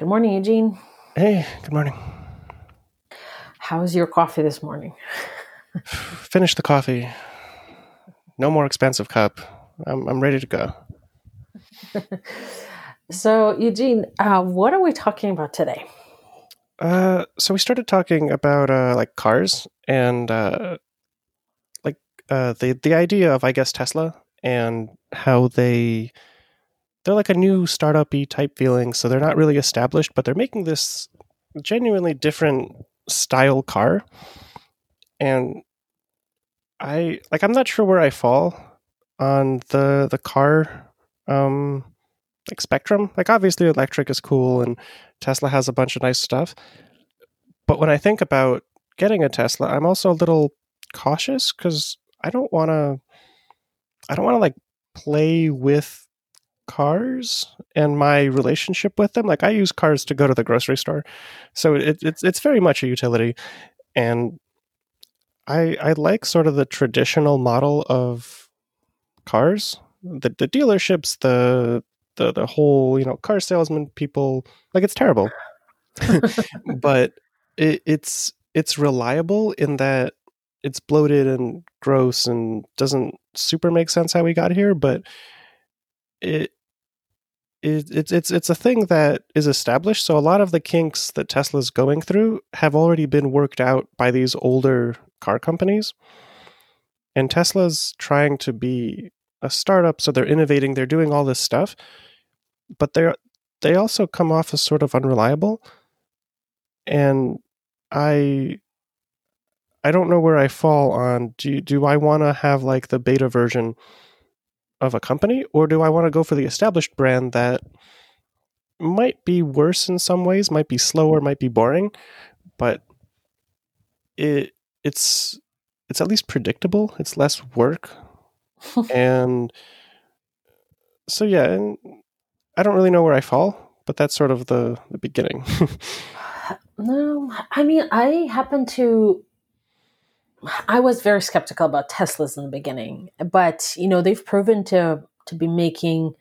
Good morning, Eugene. Hey, good morning. How's your coffee this morning? Finish the coffee. No more expensive cup. I'm, I'm ready to go. so, Eugene, uh, what are we talking about today? Uh, so we started talking about uh, like cars and uh, like uh, the the idea of I guess Tesla and how they they're like a new startup-y type feeling. So they're not really established, but they're making this genuinely different style car. And I like I'm not sure where I fall on the the car um like spectrum. Like obviously electric is cool and Tesla has a bunch of nice stuff. But when I think about getting a Tesla, I'm also a little cautious cuz I don't want to I don't want to like play with cars and my relationship with them. Like I use cars to go to the grocery store, so it, it's it's very much a utility, and I I like sort of the traditional model of cars, the the dealerships, the the the whole you know car salesman people. Like it's terrible, but it, it's it's reliable in that it's bloated and gross and doesn't super make sense how we got here, but it it, it's it's it's a thing that is established. So a lot of the kinks that Tesla's going through have already been worked out by these older car companies. And Tesla's trying to be a startup, so they're innovating, they're doing all this stuff, but they're they also come off as sort of unreliable. And I I don't know where I fall on do do I want to have like the beta version of a company, or do I want to go for the established brand that might be worse in some ways, might be slower, might be boring, but it it's it's at least predictable. It's less work, and so yeah, and I don't really know where I fall, but that's sort of the the beginning. no, I mean I happen to I was very skeptical about Teslas in the beginning, but you know they've proven to to be making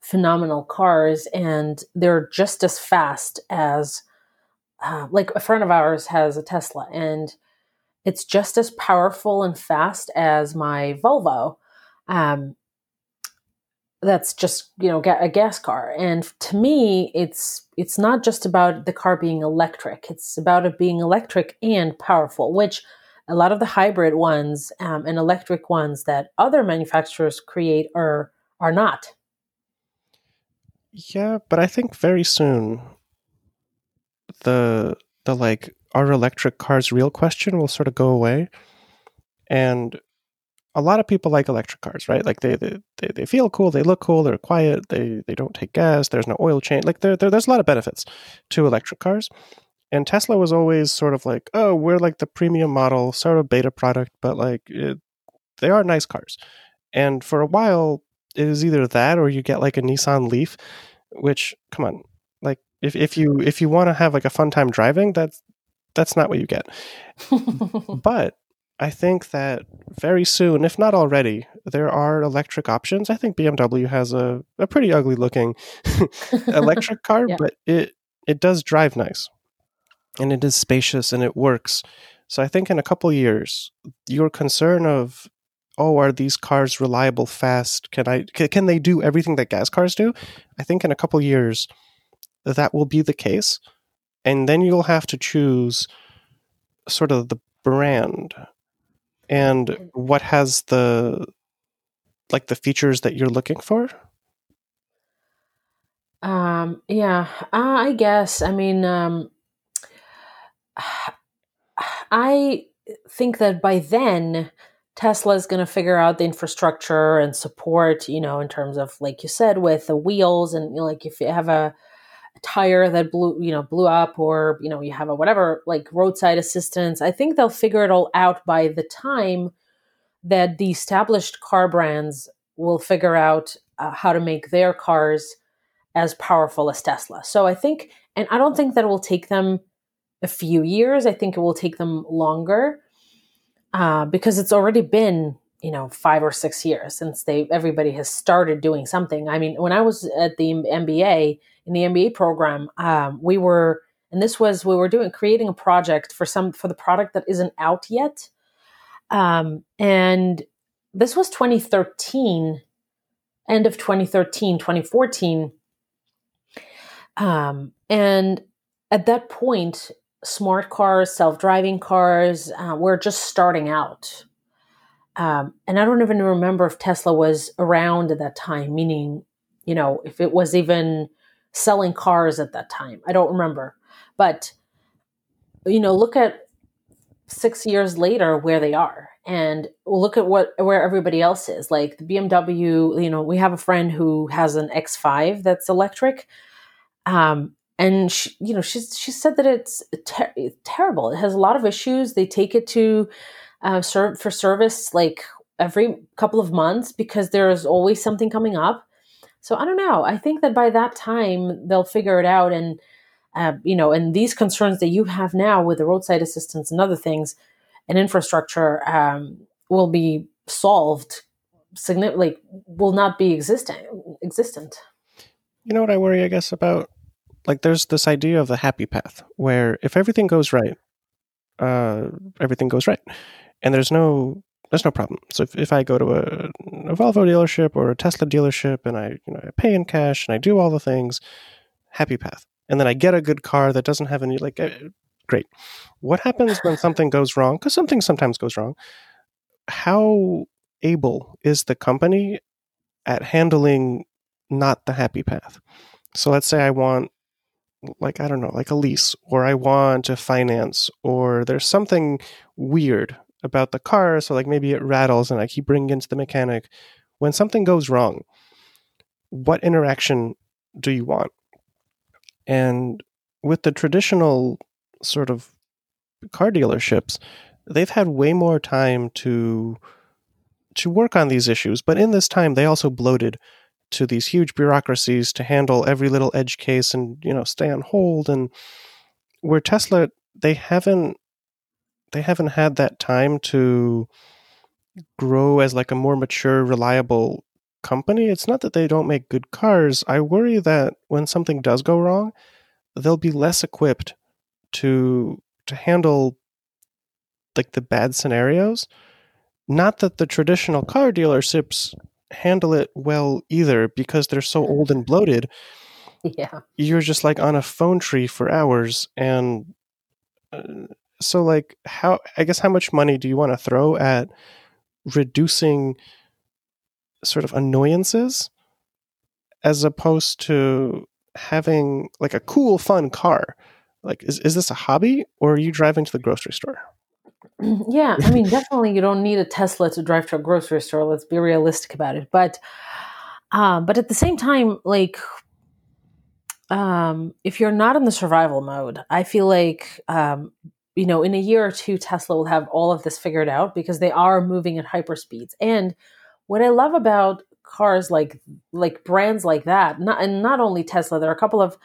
phenomenal cars, and they're just as fast as uh, like a friend of ours has a Tesla, and it's just as powerful and fast as my Volvo. Um, that's just you know a gas car, and to me, it's it's not just about the car being electric; it's about it being electric and powerful, which a lot of the hybrid ones um, and electric ones that other manufacturers create are are not. Yeah, but I think very soon the the like are electric cars real question will sort of go away, and a lot of people like electric cars, right? Like they they, they feel cool, they look cool, they're quiet, they they don't take gas, there's no oil change. Like there, there there's a lot of benefits to electric cars. And Tesla was always sort of like, oh, we're like the premium model, sort of beta product, but like it, they are nice cars. And for a while, it is either that or you get like a Nissan Leaf, which come on, like if, if you if you want to have like a fun time driving, that's that's not what you get. but I think that very soon, if not already, there are electric options. I think BMW has a, a pretty ugly looking electric car, yeah. but it it does drive nice and it is spacious and it works. So I think in a couple years, your concern of oh, are these cars reliable, fast? Can I can they do everything that gas cars do? I think in a couple years that will be the case, and then you'll have to choose sort of the brand and what has the like the features that you're looking for. Um. Yeah. I guess. I mean. Um I think that by then Tesla is going to figure out the infrastructure and support, you know, in terms of like you said with the wheels and you know, like if you have a, a, tire that blew, you know, blew up or you know you have a whatever like roadside assistance, I think they'll figure it all out by the time that the established car brands will figure out uh, how to make their cars as powerful as Tesla. So I think, and I don't think that will take them a few years. I think it will take them longer uh, because it's already been you know five or six years since they everybody has started doing something. I mean, when I was at the MBA in the MBA program, um, we were and this was we were doing creating a project for some for the product that isn't out yet, um, and this was 2013, end of 2013, 2014. Um, and at that point, smart cars, self driving cars uh, were just starting out. Um, and I don't even remember if Tesla was around at that time, meaning, you know, if it was even selling cars at that time. I don't remember. But, you know, look at six years later where they are and look at what where everybody else is like the bmw you know we have a friend who has an x5 that's electric um, and she, you know she's she said that it's ter- terrible. It has a lot of issues. They take it to uh, serve for service like every couple of months because there's always something coming up. So i don't know. I think that by that time they'll figure it out. And uh, you know and these concerns that you have now with the roadside assistance and other things and infrastructure um, will be solved significantly will not be existent existent. You know what i worry i guess about like there's this idea of the happy path where if everything goes right uh, everything goes right. And there's no there's no problem. So if, if i go to a, a volvo dealership or a tesla dealership and i you know i pay in cash and i do all the things happy path. And then i get a good car that doesn't have any like uh, great. What happens when something goes wrong? Because something sometimes goes wrong. How able is the company at handling not the happy path? So let's say i want like I don't know, like a lease, or I want to finance, or there's something weird about the car, so like maybe it rattles and I keep bringing it into the mechanic. When something goes wrong, what interaction do you want? And with the traditional sort of car dealerships, they've had way more time to to work on these issues, but in this time they also bloated to these huge bureaucracies to handle every little edge case and you know stay on hold. And where Tesla they haven't they haven't had that time to grow as like a more mature reliable company. It's not that they don't make good cars. I worry that when something does go wrong they'll be less equipped to to handle like the bad scenarios. Not that the traditional car dealerships handle it well either because they're so old and bloated. Yeah. You're just like on a phone tree for hours and uh, so like how I guess how much money do you want to throw at reducing sort of annoyances as opposed to having like a cool fun car? Like is is this a hobby or are you driving to the grocery store? yeah, I mean, definitely you don't need a Tesla to drive to a grocery store. Let's be realistic about it. But, uh, but at the same time, like, um, if you're not in the survival mode, I feel like, um, you know, in a year or two, Tesla will have all of this figured out because they are moving at hyper speeds. And what I love about cars like like brands like that, not and not only Tesla, there are a couple of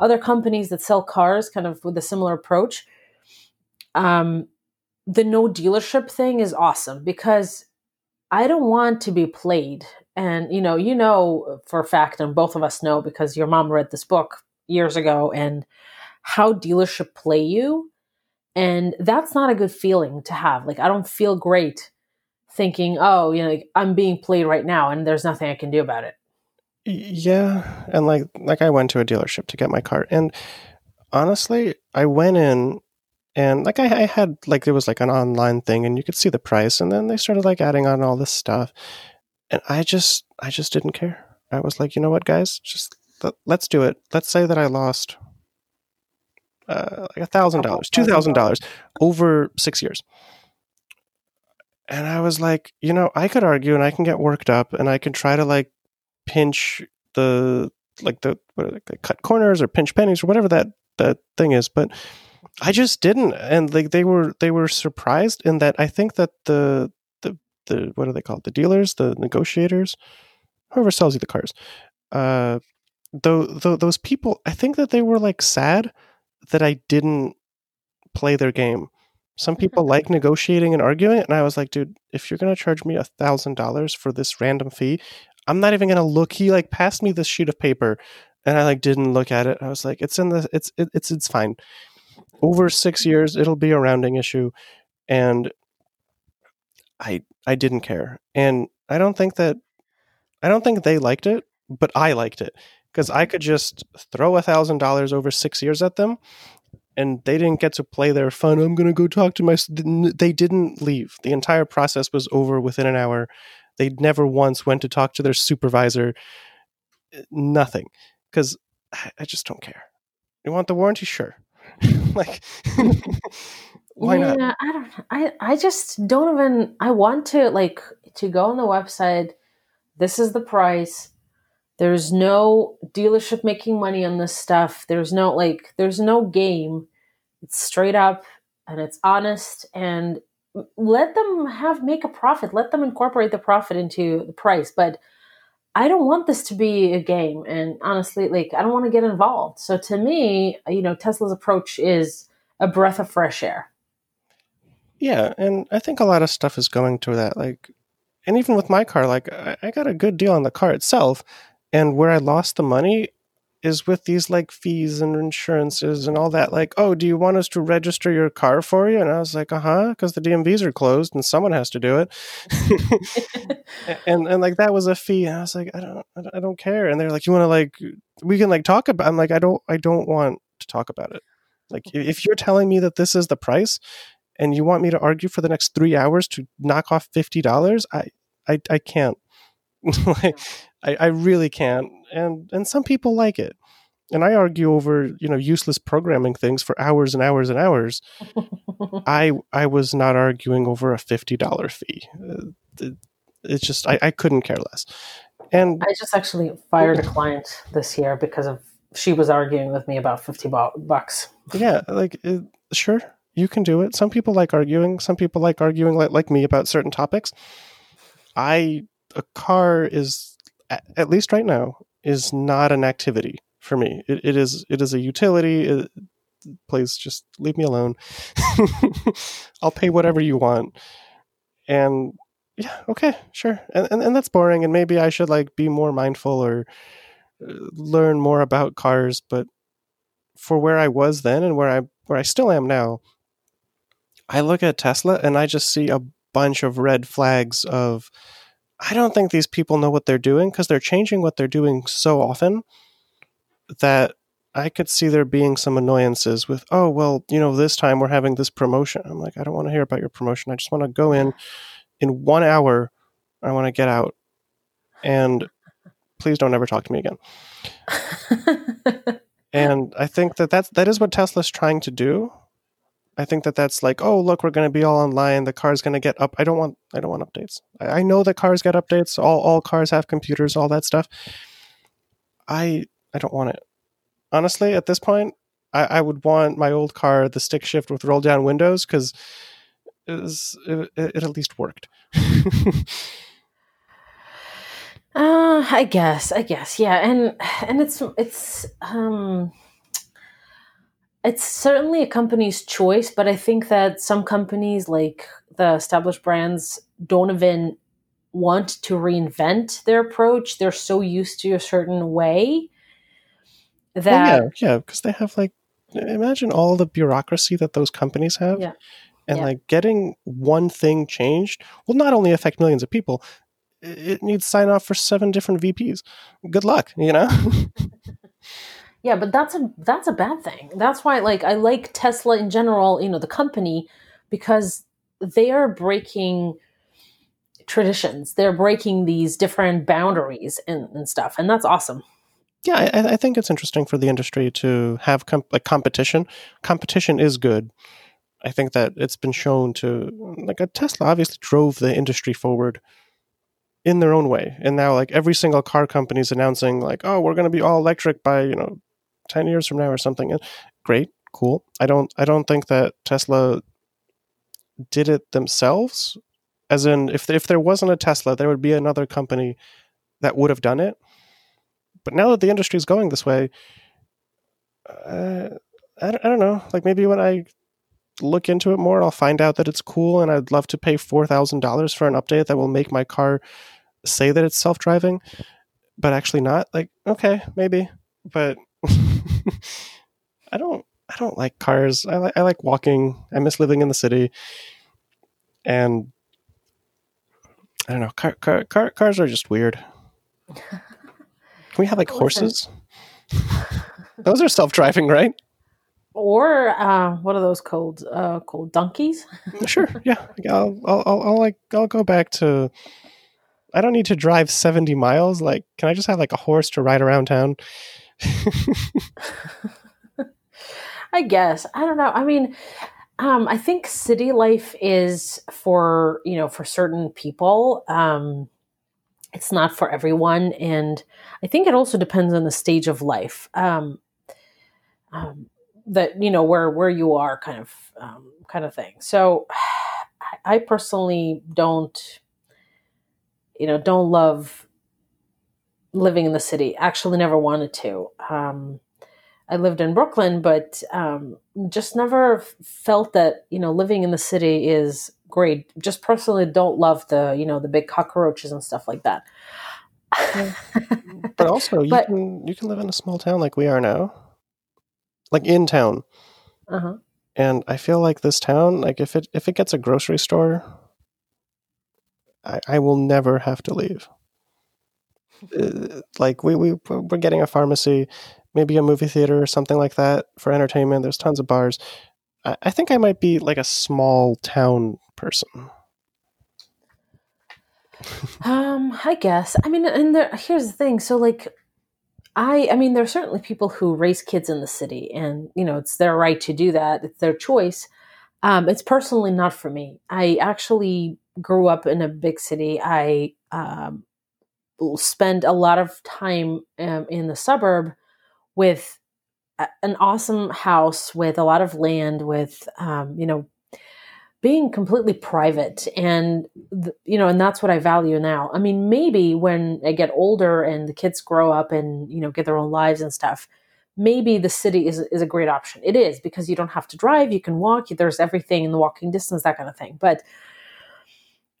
other companies that sell cars kind of with a similar approach. Um, the no dealership thing is awesome because I don't want to be played. And you know, you know for a fact, and both of us know because your mom read this book years ago, and how dealership play you, and that's not a good feeling to have. Like I don't feel great thinking, oh, you know, like, I'm being played right now, and there's nothing I can do about it. Yeah, and like like I went to a dealership to get my car, and honestly, I went in and like I, I, had like there was like an online thing and you could see the price and then they started like adding on all this stuff. And i just i just didn't care. I was like you know what guys? Just let's do it. Let's say that i lost uh, like a thousand dollars two thousand dollars over six years. And i was like you know i could argue and i can get worked up and i can try to like pinch the like the what they, cut corners or pinch pennies or whatever that that thing is but I just didn't, and like they were they were surprised in that I think that the the the what are they called the dealers the negotiators whoever sells you the cars uh though, though those people I think that they were like sad that I didn't play their game Some people like negotiating and arguing. And I was like, dude, if you're going to charge me a thousand dollars for this random fee, I'm not even going to look. He like passed me this sheet of paper and I like didn't look at it. I was like, it's in the, it's, it, it's, it's fine. Over six years, it'll be a rounding issue. And I, I didn't care. And I don't think that, I don't think they liked it, but I liked it because I could just throw a thousand dollars over six years at them and they didn't get to play their fun. I'm to go talk to my. They didn't leave. The entire process was over within an hour. They never once went to talk to their supervisor. Eh, nothing, because I just don't care. You want the warranty? Sure. like, why yeah, not? I don't. I I just don't even. I want to like to go on the website. This is the price. There's no dealership making money on this stuff. There's no like there's no game. It's straight up and it's honest and mm, let them have make a profit. Let them incorporate the profit into the price. But I don't want this to be a game and honestly like I don't want to get involved. So to me, you know, Tesla's approach is a breath of fresh air. Yeah, and I think a lot of stuff is going to that like and even with my car like I, got a good deal on the car itself and where I lost the money is with these like fees and insurances and all that. Like, oh, do you want us to register your car for you? And I was like, uh huh, because the DMVs are closed and someone has to do it. and and like that was a fee, and I was like, I don't, I don't care. And they're like, you want to like, we can like talk about. I'm like, I don't, I don't want to talk about it. Like, if you're telling me that this is the price, and you want me to argue for the next three hours to knock off fifty dollars, I, I, I can't. like, I, I really can't. And and some people like it. And I argue over, you know, useless programming things for hours and hours and hours. I I was not arguing over a fifty dollar fee. Uh, it's just I, I couldn't care less. And I just actually fired a client this year because of she was arguing with me about 50 bucks. Yeah, like it, sure, you can do it. Some people like arguing, some people like arguing like, like me about certain topics. I a car is at least right now is not an activity for me. It, it is it is a utility. It, please just leave me alone. I'll pay whatever you want. And yeah, okay, sure. And, and and that's boring. And maybe I should like be more mindful or uh, learn more about cars. But for where I was then and where I where I still am now, I look at Tesla and I just see a bunch of red flags of I don't think these people know what they're doing because they're changing what they're doing so often that I could see there being some annoyances with, oh, well, you know, this time we're having this promotion. I'm like, I don't want to hear about your promotion. I just want to go in in one hour. I want to get out. And please don't ever talk to me again. and I think that that's, that is what Tesla's trying to do. I think that that's like, oh, look, we're going to be all online. The car's going to get up. I don't want, I don't want updates. I, I, know that cars get updates. All, all cars have computers, all that stuff. I, I don't want it. Honestly, at this point, I, I would want my old car, the stick shift with roll down windows, because it, it, it at least worked. uh, I guess, I guess, yeah, and and it's it's um it's certainly a company's choice, but I think that some companies, like the established brands, don't even want to reinvent their approach. They're so used to a certain way that. Oh, yeah, yeah, because they have like, imagine all the bureaucracy that those companies have. Yeah. And yeah. like getting one thing changed will not only affect millions of people, it needs sign off for seven different VPs. Good luck, you know? Yeah, but that's a that's a bad thing. That's why like I like Tesla in general, you know, the company because they are breaking traditions. They're breaking these different boundaries and, and stuff, and that's awesome. Yeah, I, I, think it's interesting for the industry to have comp- like competition. Competition is good. I think that it's been shown to like a Tesla obviously drove the industry forward in their own way, and now like every single car company is announcing like, oh, we're going to be all electric by you know 10 years from now or something great cool. I don't i don't think that tesla did it themselves as in if if there wasn't a tesla there would be another company that would have done it. But now that the industry is going this way uh, I, don't, I don't know. Like maybe when i look into it more, I'll find out that it's cool, and I'd love to pay four thousand dollars for an update that will make my car say that it's self driving, but actually not. Like, okay, maybe, but I don't. I don't like cars. I like I like walking. I miss living in the city, and I don't know. Car, car, car, cars are just weird. Can we have like horses? those are self driving, right? Or uh, what are those called? Uh, called donkeys? sure. Yeah. I'll, I'll, I'll, I'll like I'll go back to. I don't need to drive seventy miles. Like, can I just have like a horse to ride around town? I guess I don't know. I mean, um, I think city life is for you know for certain people. Um, it's not for everyone, and I think it also depends on the stage of life. Um, um, that you know where where you are, kind of um, kind of thing. So, I personally don't, you know, don't love living in the city. Actually, never wanted to. Um, I lived in Brooklyn, but um, just never felt that you know living in the city is great. Just personally, don't love the you know the big cockroaches and stuff like that. But also, you but, can you can live in a small town like we are now, like in town. Uh-huh. And I feel like this town, like if it if it gets a grocery store, I, I will never have to leave. Uh, like we we we're getting a pharmacy maybe a movie theater or something like that for entertainment. There's tons of bars. I, I think I might be like a small town person. um, I guess. I mean, and there, here's the thing. So, like, I, I mean, there are certainly people who raise kids in the city, and you know, it's their right to do that. It's their choice. Um, it's personally not for me. I actually grew up in a big city. I um, spend a lot of time um, in the suburb with an awesome house with a lot of land with um, you know being completely private and you know and that's what i value now. I mean maybe when i get older and the kids grow up and you know get their own lives and stuff maybe the city is, is a great option. It is because you don't have to drive you can walk there's everything in the walking distance that kind of thing. But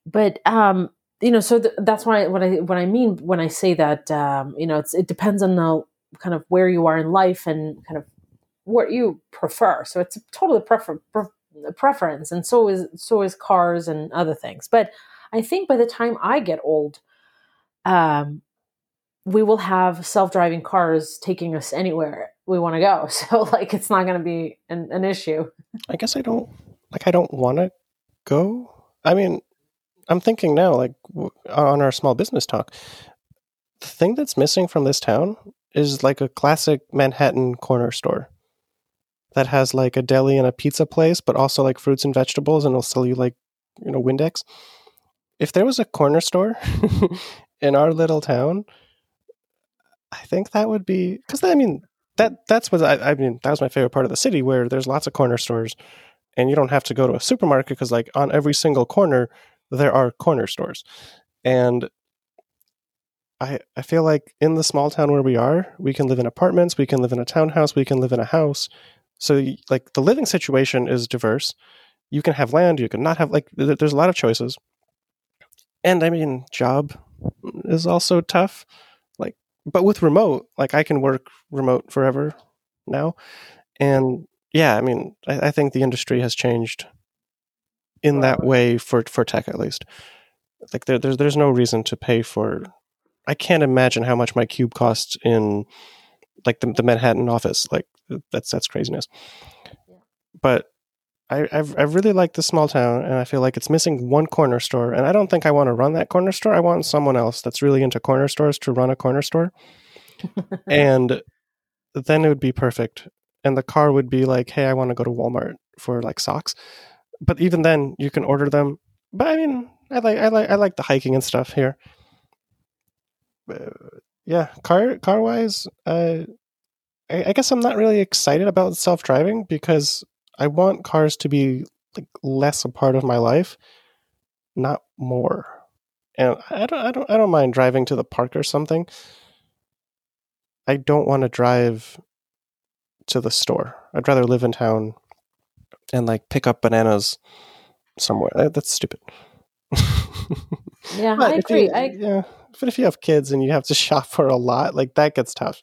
but um you know so th- that's why what i what i mean when i say that um you know it's it depends on the kind of where you are in life and kind of what you prefer. So it's totally prefer, pre- preference, and so is so is cars and other things. But I think by the time I get old, um, we will have self-driving cars taking us anywhere we want to go. So like it's not going to be an, an issue. I guess I don't like I don't want to go. I mean, I'm thinking now like on our small business talk, the thing that's missing from this town is like a classic Manhattan corner store that has like a deli and a pizza place, but also like fruits and vegetables, and it'll sell you like you know Windex. If there was a corner store in our little town, I think that would be because I mean that that's what I, I mean that was my favorite part of the city where there's lots of corner stores, and you don't have to go to a supermarket because like on every single corner there are corner stores, and I, I feel like in the small town where we are, we can live in apartments, we can live in a townhouse, we can live in a house. So, like, the living situation is diverse. You can have land, you can not have, like, there's a lot of choices. And I mean, job is also tough. Like, but with remote, like, I can work remote forever now. And yeah, I mean, I, I think the industry has changed in that way for, for tech at least. Like, there, there's, there's no reason to pay for I can't imagine how much my cube costs in like the, the Manhattan office. Like that's that's craziness. But I I've, I really like the small town, and I feel like it's missing one corner store. And I don't think I want to run that corner store. I want someone else that's really into corner stores to run a corner store, and then it would be perfect. And the car would be like, hey, I want to go to Walmart for like socks. But even then, you can order them. But I mean, I like I like I like the hiking and stuff here yeah, car car wise, uh, I, I guess I'm not really excited about self driving because I want cars to be like less a part of my life, not more. And I don't, I don't, I don't mind driving to the park or something. I don't want to drive to the store. I'd rather live in town and like pick up bananas somewhere. Uh, That's stupid. Yeah, But I agree. you- I yeah, but if you have kids and you have to shop for a lot, like that gets tough.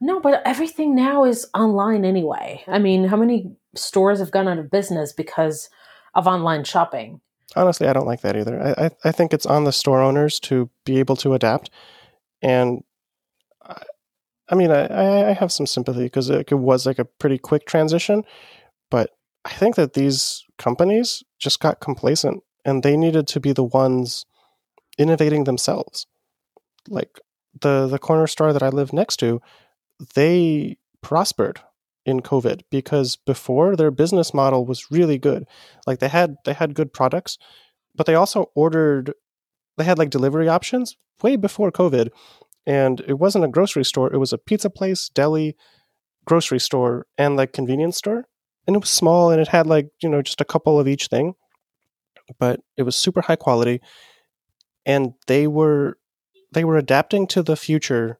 no, but everything now is online anyway. I mean, how many stores have gone out of business because of online shopping? Honestly, I don't like that either. I, I, I think it's on the store owners to be able to adapt. And I, I mean, I- I have some sympathy because it was like a pretty quick transition. But I think that these companies just got complacent and they needed to be the ones innovating themselves. Like the, the corner store that I live next to, they prospered in COVID because before their business model was really good. Like they had they had good products, but they also ordered they had like delivery options way before COVID. And it wasn't a grocery store, it was a pizza place, deli, grocery store, and like convenience store. And it was small and it had like, you know, just a couple of each thing. But it was super high quality. And they were they were adapting to the future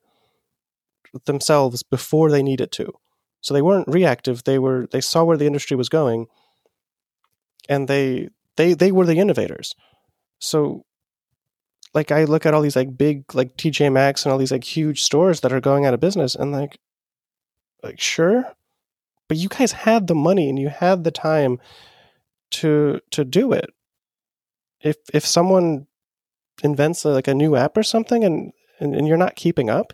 themselves before they needed to. So they weren't reactive. They were they saw where the industry was going, and they they they were the innovators. So, like I look at all these like big like TJ Maxx and all these like huge stores that are going out of business, and like, like sure, but you guys had the money and you had the time to to do it. If if someone invents a, like a new app or something and, and and you're not keeping up,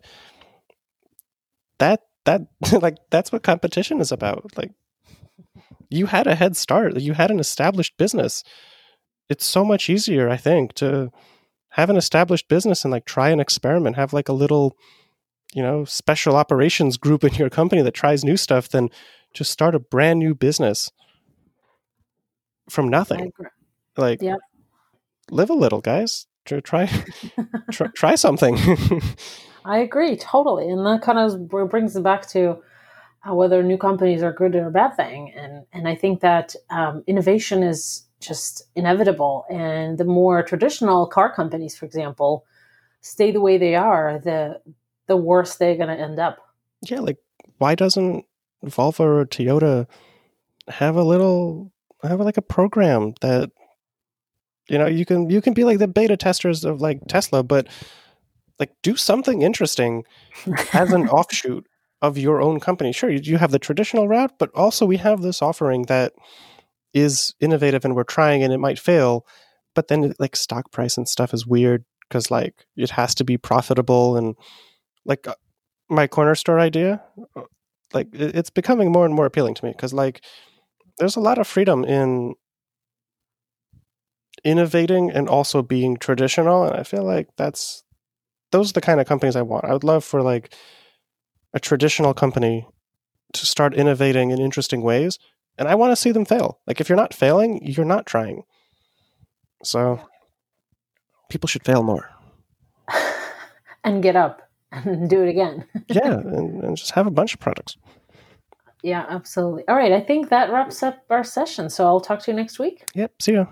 that that like that's what competition is about. Like you had a head start. You had an established business. It's so much easier i think to have an established business and like try an experiment have like a little you know special operations group in your company that tries new stuff than just start a brand new business from nothing like Yep. live a little guys try try try, something I agree totally, and that kind of brings it back to uh, whether new companies are good or a bad thing, and and I think that um, innovation is just inevitable, and the more traditional car companies, for example, stay the way they are, the the worse they're going to end up. yeah, like why doesn't Volvo or Toyota have a little have like a program that you know you can you can be like the beta testers of like Tesla, but like do something interesting as an offshoot of your own company. Sure, you, you have the traditional route, but also we have this offering that is innovative and we're trying and it might fail, but then like stock price and stuff is weird because like it has to be profitable and like uh, my corner store idea uh, like it's becoming more and more appealing to me because like there's a lot of freedom in innovating and also being traditional and i feel like that's those are the kind of companies i want. I would love for like a traditional company to start innovating in interesting ways and i want to see them fail. Like if you're not failing you're not trying. So people should fail more. And get up and do it again. yeah and, and just have a bunch of products Yeah, absolutely. All right, I think that wraps up our session. So I'll talk to you next week. yep see ya